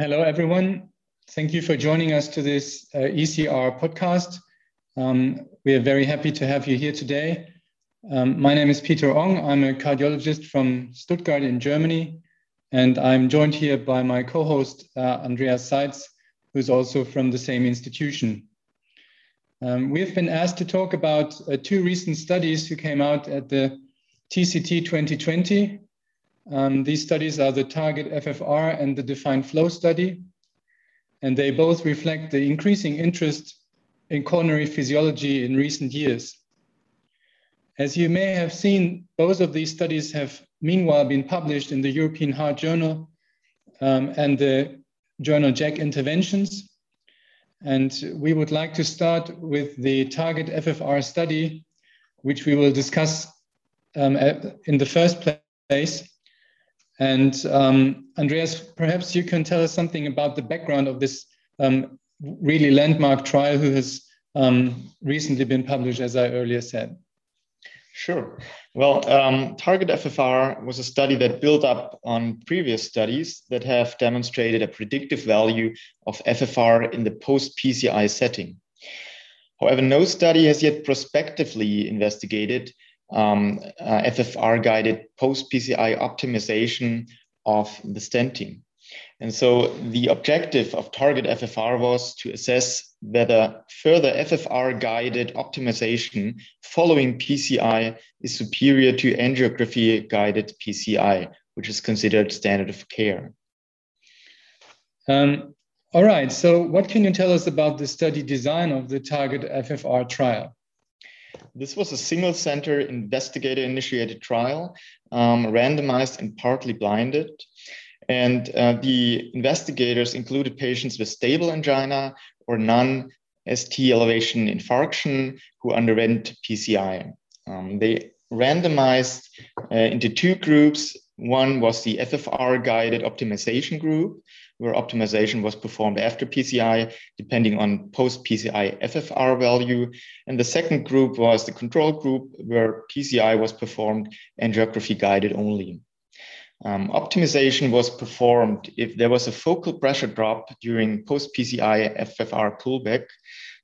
Hello, everyone. Thank you for joining us to this uh, ECR podcast. Um, we are very happy to have you here today. Um, my name is Peter Ong. I'm a cardiologist from Stuttgart in Germany, and I'm joined here by my co-host, uh, Andreas Seitz, who's also from the same institution. Um, we have been asked to talk about uh, two recent studies who came out at the TCT 2020 um, these studies are the target FFR and the DEFINE-FLOW study, and they both reflect the increasing interest in coronary physiology in recent years. As you may have seen, both of these studies have meanwhile been published in the European Heart Journal um, and the journal JACC Interventions. And we would like to start with the target FFR study, which we will discuss um, in the first place. And um, Andreas, perhaps you can tell us something about the background of this um, really landmark trial who has um, recently been published, as I earlier said. Sure. Well, um, Target FFR was a study that built up on previous studies that have demonstrated a predictive value of FFR in the post PCI setting. However, no study has yet prospectively investigated um, uh, FFR guided post PCI optimization of the stenting. And so the objective of target FFR was to assess whether further FFR guided optimization following PCI is superior to angiography guided PCI, which is considered standard of care. Um, all right, so what can you tell us about the study design of the target FFR trial? This was a single center investigator initiated trial, um, randomized and partly blinded. And uh, the investigators included patients with stable angina or non ST elevation infarction who underwent PCI. Um, they randomized uh, into two groups. One was the FFR guided optimization group, where optimization was performed after PCI, depending on post PCI FFR value. And the second group was the control group, where PCI was performed angiography guided only. Um, optimization was performed if there was a focal pressure drop during post PCI FFR pullback,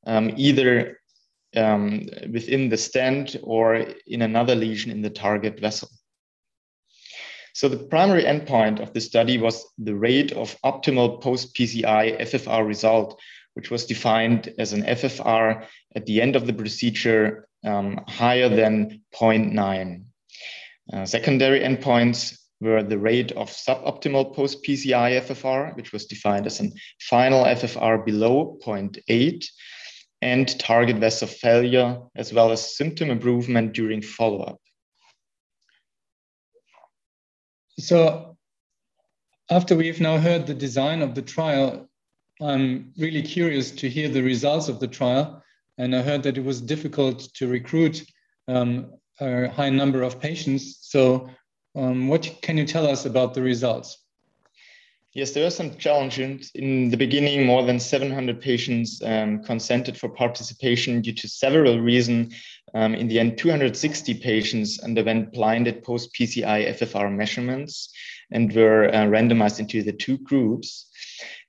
um, either um, within the stent or in another lesion in the target vessel. So the primary endpoint of the study was the rate of optimal post-PCI FFR result, which was defined as an FFR at the end of the procedure um, higher than 0.9. Uh, secondary endpoints were the rate of suboptimal post-PCI FFR, which was defined as a final FFR below 0.8, and target vessel failure, as well as symptom improvement during follow-up. So after we've now heard the design of the trial, I'm really curious to hear the results of the trial. And I heard that it was difficult to recruit um, a high number of patients. So um, what can you tell us about the results? Yes, there were some challenges. In the beginning, more than 700 patients um, consented for participation due to several reasons. Um, in the end, 260 patients underwent blinded post PCI FFR measurements and were uh, randomized into the two groups.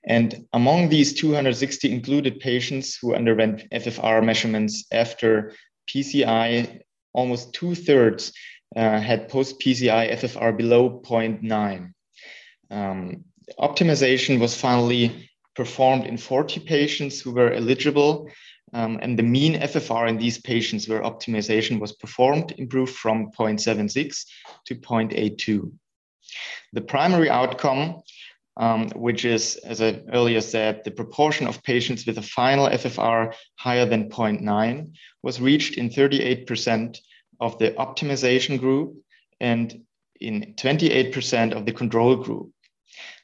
And among these 260 included patients who underwent FFR measurements after PCI, almost two thirds uh, had post PCI FFR below 0.9. Um, optimization was finally performed in 40 patients who were eligible. Um, and the mean FFR in these patients where optimization was performed improved from 0.76 to 0.82. The primary outcome, um, which is, as I earlier said, the proportion of patients with a final FFR higher than 0.9, was reached in 38% of the optimization group and in 28% of the control group.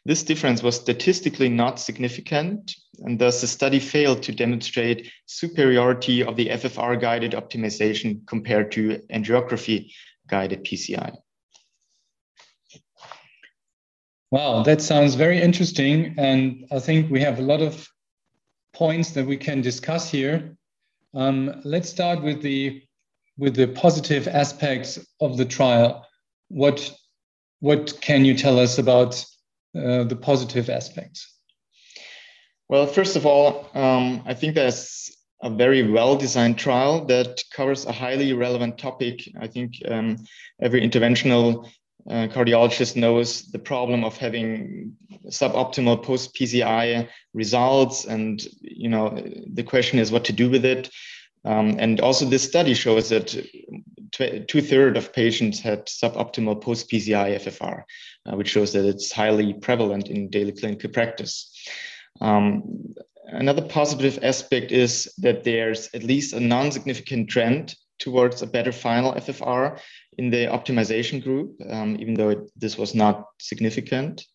This difference was statistically not significant, and thus the study failed to demonstrate superiority of the FFR guided optimization compared to angiography guided PCI. Wow, that sounds very interesting. And I think we have a lot of points that we can discuss here. Um, let's start with the with the positive aspects of the trial. What what can you tell us about uh, the positive aspects? Well, first of all, um, I think there's a very well designed trial that covers a highly relevant topic. I think um, every interventional uh, cardiologist knows the problem of having suboptimal post PCI results, and you know the question is what to do with it. Um, and also, this study shows that two thirds of patients had suboptimal post PCI FFR, uh, which shows that it's highly prevalent in daily clinical practice. Um, another positive aspect is that there's at least a non-significant trend towards a better final FFR in the optimization group, um, even though it, this was not significant.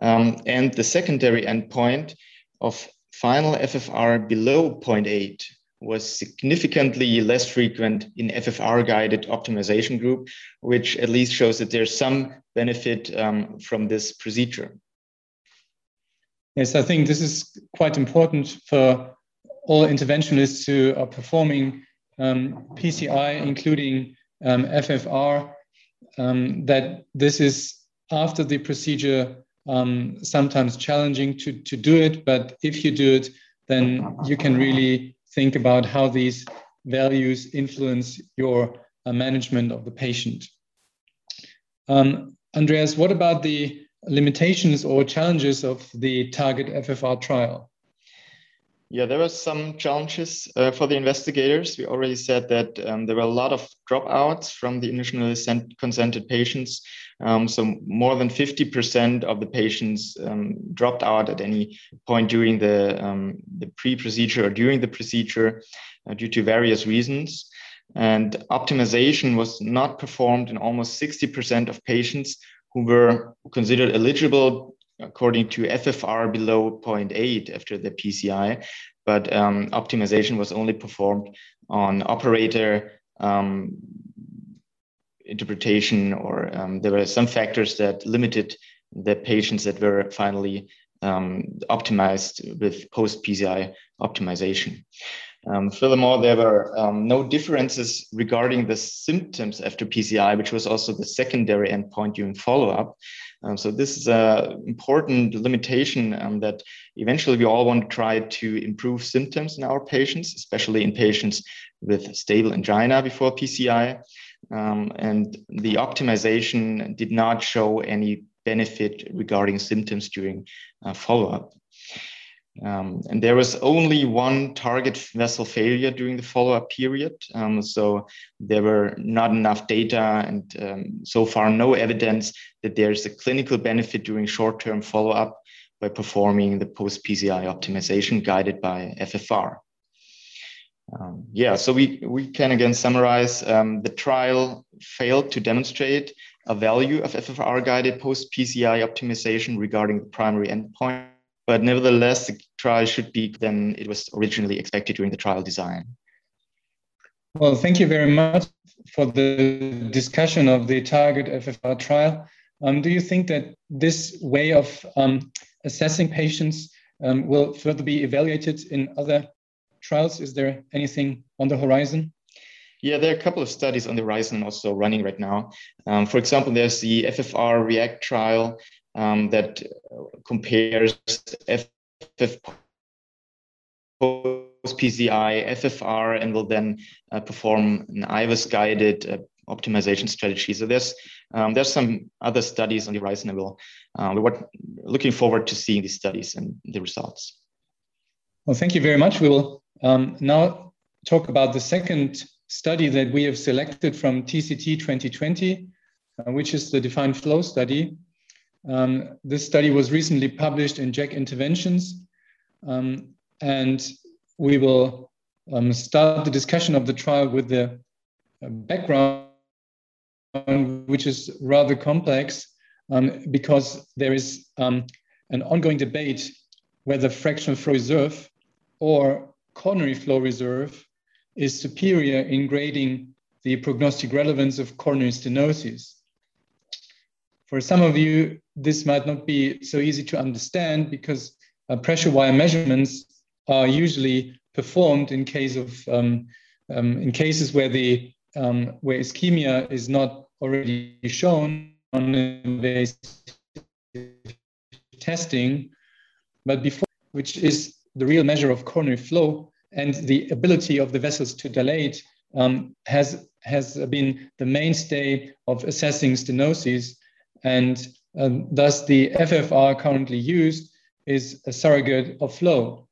Um, and the secondary endpoint of final FFR below 0.8 was significantly less frequent in FFR guided optimization group, which at least shows that there's some benefit um, from this procedure. Yes, I think this is quite important for all interventionists who are performing um, PCI, including um, FFR, um, that this is after the procedure um, sometimes challenging to, to do it, but if you do it, then you can really think about how these values influence your uh, management of the patient. Um, Andreas, what about the limitations or challenges of the target FFR trial? Yeah, there were some challenges uh, for the investigators. We already said that um, there were a lot of dropouts from the initially consented patients. Um, so more than 50% of the patients um, dropped out at any point during the, um, the pre-procedure or during the procedure uh, due to various reasons. And optimization was not performed in almost 60% of patients who were considered eligible according to FFR below 0.8 after the PCI, but um, optimization was only performed on operator um, interpretation, or um, there were some factors that limited the patients that were finally um, optimized with post PCI optimization. Um, furthermore, there were um, no differences regarding the symptoms after PCI, which was also the secondary endpoint during follow-up. Um, so this is an important limitation um, that eventually we all want to try to improve symptoms in our patients, especially in patients with stable angina before PCI. Um, and the optimization did not show any benefit regarding symptoms during uh, follow-up. Um, and there was only one target vessel failure during the follow-up period. Um, so there were not enough data and um, so far no evidence that there's a clinical benefit during short-term follow-up by performing the post-PCI optimization guided by FFR. Um, yeah, so we, we can again summarize um, the trial failed to demonstrate a value of FFR guided post-PCI optimization regarding the primary endpoint but nevertheless, the trial should be than it was originally expected during the trial design. Well, thank you very much for the discussion of the target FFR trial. Um, do you think that this way of um, assessing patients um, will further be evaluated in other trials? Is there anything on the horizon? Yeah, there are a couple of studies on the horizon also running right now. Um, for example, there's the FFR REACT trial um, that compares FF post PCI, FFR, and will then uh, perform an IVUS guided uh, optimization strategy. So there's um, there's some other studies on the horizon. I will uh, we're looking forward to seeing these studies and the results. Well, thank you very much. We will um, now talk about the second study that we have selected from TCT 2020, uh, which is the DEFINE-FLOW study. Um, this study was recently published in JACC Interventions, um, and we will um, start the discussion of the trial with the uh, background, which is rather complex um, because there is um, an ongoing debate whether fractional flow reserve or coronary flow reserve is superior in grading the prognostic relevance of coronary stenosis. For some of you, this might not be so easy to understand because uh, pressure wire measurements are usually performed in case of um, um, in cases where the um, where ischemia is not already shown on invasive testing, but before which is the real measure of coronary flow and the ability of the vessels to dilate, um, has, has been the mainstay of assessing stenosis. And um, thus, the FFR currently used is a surrogate of flow.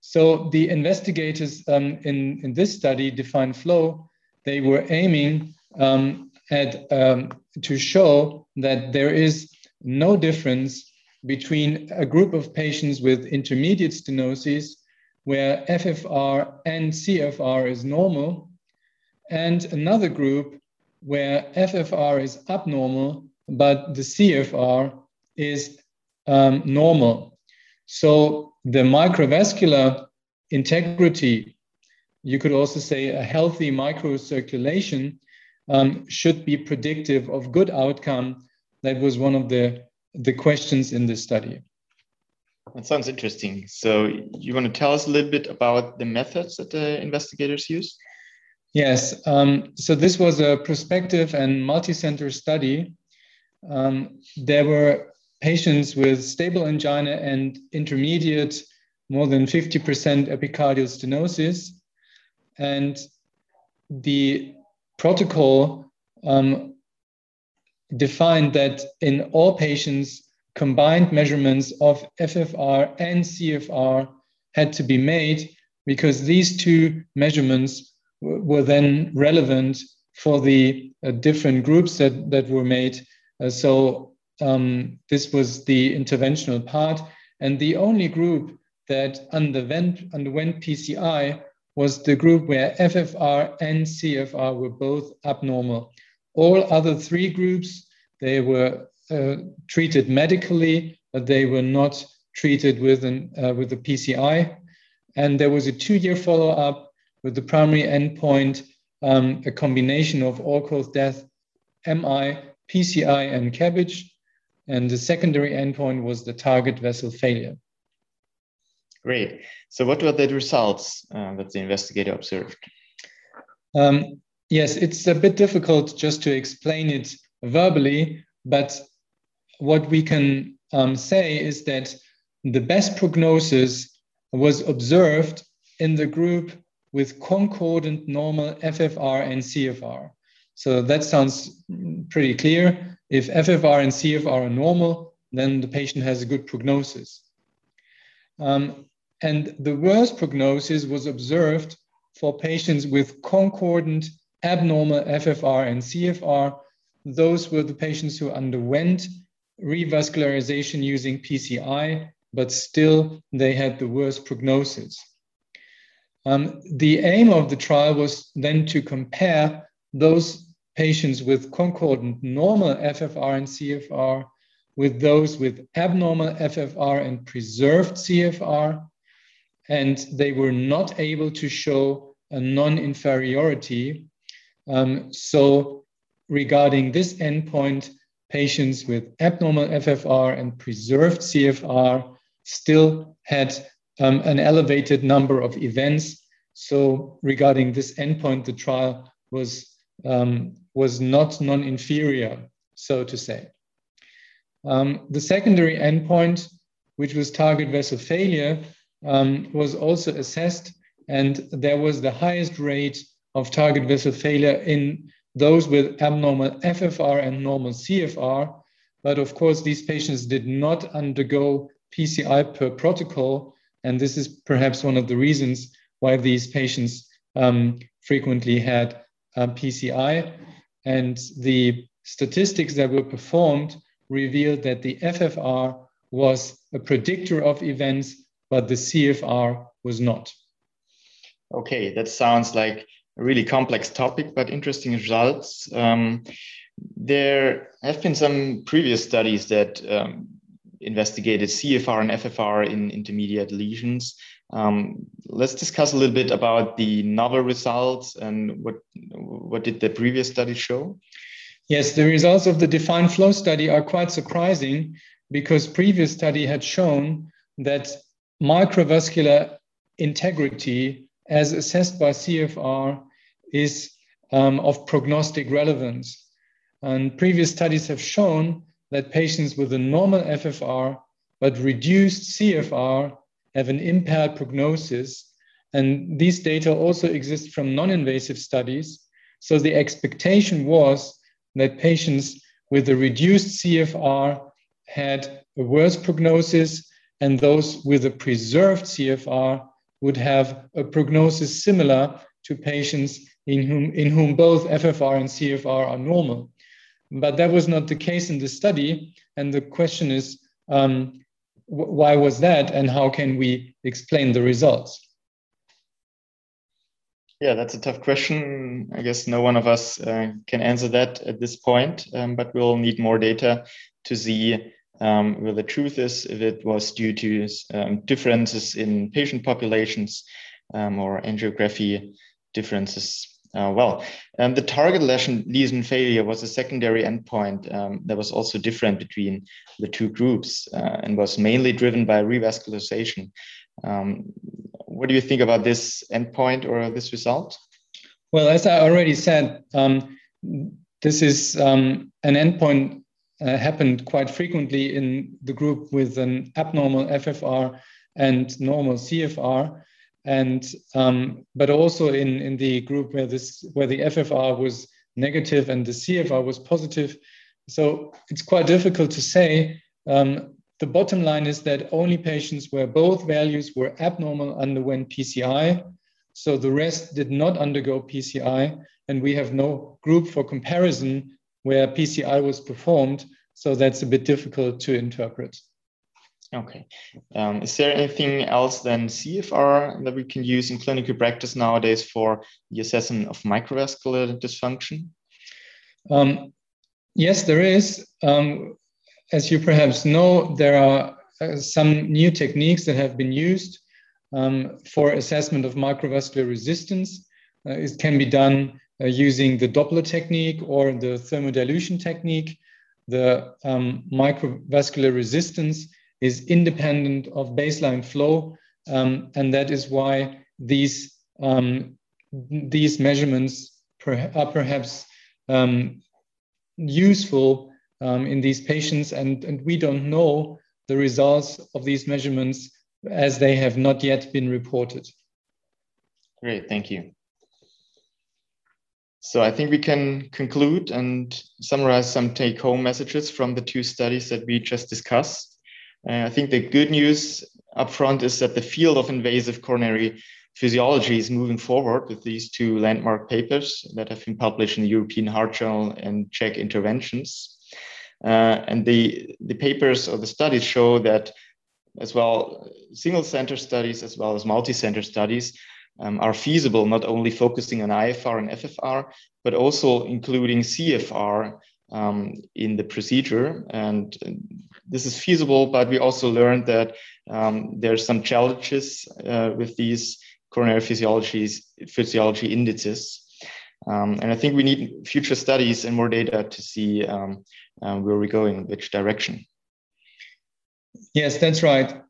So the investigators um, in, in this study DEFINE-FLOW. They were aiming um, at um, to show that there is no difference between a group of patients with intermediate stenosis where FFR and CFR is normal and another group where FFR is abnormal but the CFR is um, normal. So the microvascular integrity, you could also say a healthy microcirculation, um, should be predictive of good outcome. That was one of the, the questions in this study. That sounds interesting. So you want to tell us a little bit about the methods that the investigators use? Yes. Um, so this was a prospective and multi-center study. Um, there were patients with stable angina and intermediate, more than 50% epicardial stenosis. And the protocol um, defined that in all patients, combined measurements of FFR and CFR had to be made because these two measurements were then relevant for the uh, different groups that, that were made. Uh, so um, this was the interventional part. And the only group that underwent, underwent PCI was the group where FFR and CFR were both abnormal. All other three groups, they were uh, treated medically, but they were not treated with, an, uh, with a PCI. And there was a two-year follow-up with the primary endpoint, um, a combination of all-cause death, MI, PCI, and CABG. And the secondary endpoint was the target vessel failure. Great. So, what were the results uh, that the investigator observed? Um, yes, it's a bit difficult just to explain it verbally, but what we can um, say is that the best prognosis was observed in the group with concordant normal FFR and CFR. So that sounds pretty clear. If FFR and CFR are normal, then the patient has a good prognosis. Um, and the worst prognosis was observed for patients with concordant abnormal FFR and CFR. Those were the patients who underwent revascularization using PCI, but still they had the worst prognosis. Um, the aim of the trial was then to compare those patients with concordant normal FFR and CFR with those with abnormal FFR and preserved CFR and they were not able to show a non-inferiority. Um, so regarding this endpoint, patients with abnormal FFR and preserved CFR still had um, an elevated number of events. So regarding this endpoint, the trial was, um, was not non-inferior, so to say. Um, the secondary endpoint, which was target vessel failure, um, was also assessed, and there was the highest rate of target vessel failure in those with abnormal FFR and normal CFR. But of course, these patients did not undergo PCI per protocol, and this is perhaps one of the reasons why these patients um, frequently had uh, PCI. And the statistics that were performed revealed that the FFR was a predictor of events but the CFR was not. Okay, that sounds like a really complex topic, but interesting results. Um, there have been some previous studies that um, investigated CFR and FFR in intermediate lesions. Um, let's discuss a little bit about the novel results and what what did the previous study show? Yes, the results of the DEFINE-FLOW study are quite surprising because previous study had shown that microvascular integrity as assessed by CFR is um, of prognostic relevance. And previous studies have shown that patients with a normal FFR but reduced CFR have an impaired prognosis. And these data also exist from non invasive studies. So the expectation was that patients with a reduced CFR had a worse prognosis, and those with a preserved CFR would have a prognosis similar to patients in whom, in whom both FFR and CFR are normal. But that was not the case in the study. And the question is um, why was that, and how can we explain the results? Yeah, that's a tough question. I guess no one of us uh, can answer that at this point, um, but we'll need more data to see um, where the truth is, if it was due to um, differences in patient populations um, or angiography differences. Uh, well, um, the target lesion, lesion failure was a secondary endpoint um, that was also different between the two groups uh, and was mainly driven by revascularization. Um, what do you think about this endpoint or this result? Well, as I already said, um, this is um, an endpoint uh, happened quite frequently in the group with an abnormal FFR and normal CFR, and um, but also in in the group where this where the FFR was negative and the CFR was positive. So it's quite difficult to say um, the bottom line is that only patients where both values were abnormal underwent PCI. So the rest did not undergo PCI, and we have no group for comparison where PCI was performed. So that's a bit difficult to interpret. Okay. Um, is there anything else than CFR that we can use in clinical practice nowadays for the assessment of microvascular dysfunction? Um, yes, there is. Um, as you perhaps know, there are uh, some new techniques that have been used um, for assessment of microvascular resistance. Uh, it can be done uh, using the Doppler technique or the thermodilution technique. The um, microvascular resistance is independent of baseline flow, um, and that is why these um, these measurements per are perhaps um, useful um, in these patients, and, and we don't know the results of these measurements as they have not yet been reported. Great, thank you. So I think we can conclude and summarize some take home messages from the two studies that we just discussed. Uh, I think the good news upfront is that the field of invasive coronary physiology is moving forward with these two landmark papers that have been published in the European Heart Journal and JACC Interventions. Uh, and the, the papers or the studies show that as well, single center studies as well as multi-center studies um, are feasible, not only focusing on IFR and FFR, but also including CFR um, in the procedure. And this is feasible, but we also learned that um, are some challenges uh, with these coronary physiologies, physiology indices. Um, and I think we need future studies and more data to see um, uh, where we're going, which direction. Yes, that's right.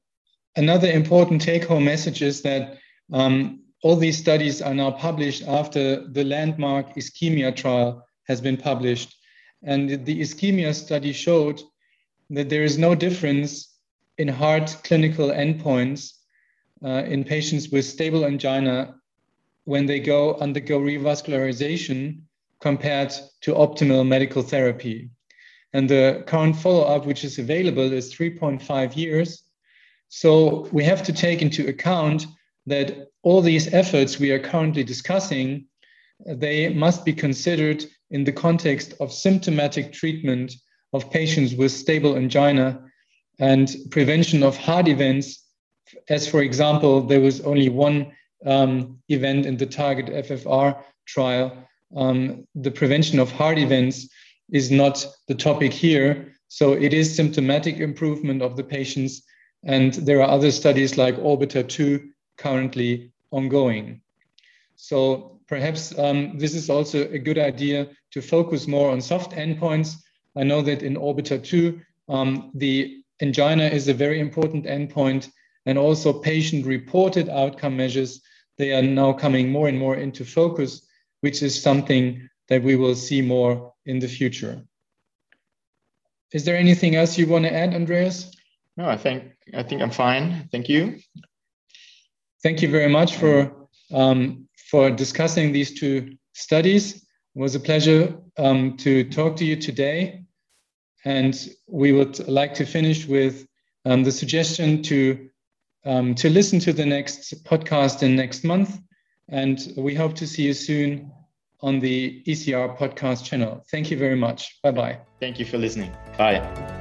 Another important take home message is that um, all these studies are now published after the landmark ischemia trial has been published. And the ischemia study showed that there is no difference in heart clinical endpoints uh, in patients with stable angina when they go undergo revascularization compared to optimal medical therapy. And the current follow up, which is available, is 3.5 years. So we have to take into account that all these efforts we are currently discussing, they must be considered in the context of symptomatic treatment of patients with stable angina and prevention of heart events. As for example, there was only one um, event in the target FFR trial. Um, the prevention of heart events is not the topic here. So it is symptomatic improvement of the patients. And there are other studies like ORBITA 2 currently ongoing. So perhaps um, this is also a good idea to focus more on soft endpoints. I know that in ORBITA 2, um, the angina is a very important endpoint and also patient reported outcome measures. They are now coming more and more into focus, which is something that we will see more in the future. Is there anything else you want to add, Andreas? No, I think I think I'm fine. Thank you. thank you very much for um, for discussing these two studies. It was a pleasure um, to talk to you today. And we would like to finish with um, the suggestion to, um, to listen to the next podcast in next month. And we hope to see you soon on the ECR podcast channel. Thank you very much. Bye bye. Thank you for listening. Bye.